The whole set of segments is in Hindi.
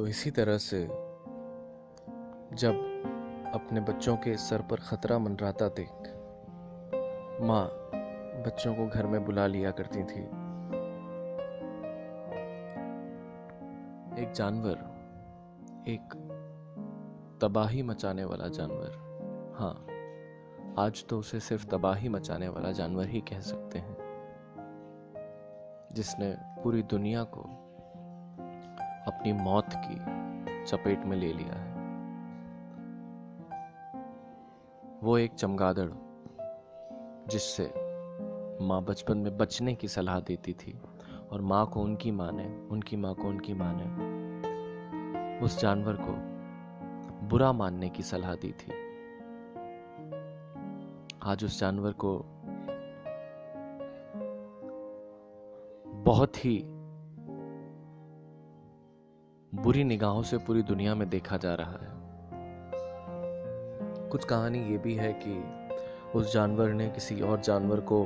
इसी तरह से जब अपने बच्चों के सर पर खतरा मंडराता देख माँ बच्चों को घर में बुला लिया करती थी। एक जानवर, एक तबाही मचाने वाला जानवर। हाँ आज तो उसे सिर्फ़ तबाही मचाने वाला जानवर ही कह सकते हैं, जिसने पूरी दुनिया को अपनी मौत की चपेट में ले लिया है। वो एक चमगादड़, जिससे माँ बचपन में बचने की सलाह देती थी और माँ को उनकी माँ ने उनकी माँ को उनकी माँ ने उस जानवर को बुरा मानने की सलाह दी थी। आज उस जानवर को बहुत ही बुरी निगाहों से पूरी दुनिया में देखा जा रहा है। कुछ कहानी ये भी है कि उस जानवर ने किसी और जानवर को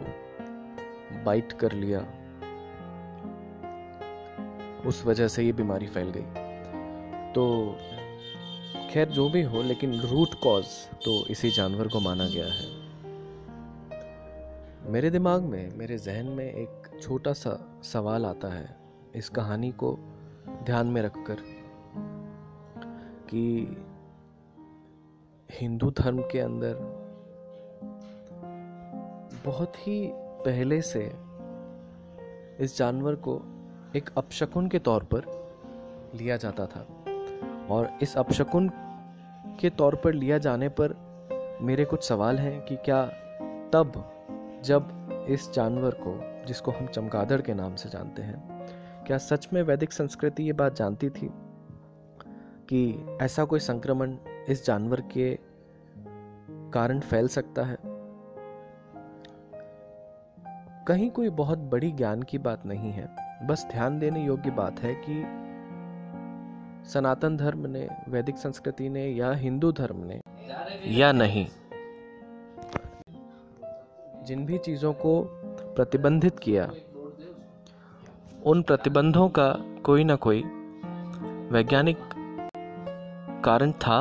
बाइट कर लिया। उस वजह से ये बीमारी फैल गई। तो खैर, जो भी हो, लेकिन रूट कॉज तो इसी जानवर को माना गया है। मेरे दिमाग में, मेरे जहन में एक छोटा सा सवाल आता है। इस कहानी को ध्यान में रखकर कि हिंदू धर्म के अंदर बहुत ही पहले से इस जानवर को एक अपशकुन के तौर पर लिया जाता था। और इस अपशकुन के तौर पर लिया जाने पर मेरे कुछ सवाल हैं कि क्या तब जब इस जानवर को, जिसको हम चमगादड़ के नाम से जानते हैं क्या सच में वैदिक संस्कृति ये बात जानती थी कि ऐसा कोई संक्रमण इस जानवर के कारण फैल सकता है? कहीं कोई बहुत बड़ी ज्ञान की बात नहीं है। बस ध्यान देने योग्य बात है कि सनातन धर्म ने, वैदिक संस्कृति ने या हिंदू धर्म ने या नहीं, जिन भी चीज़ों को प्रतिबंधित किया उन प्रतिबंधों का कोई ना कोई वैज्ञानिक कारण था।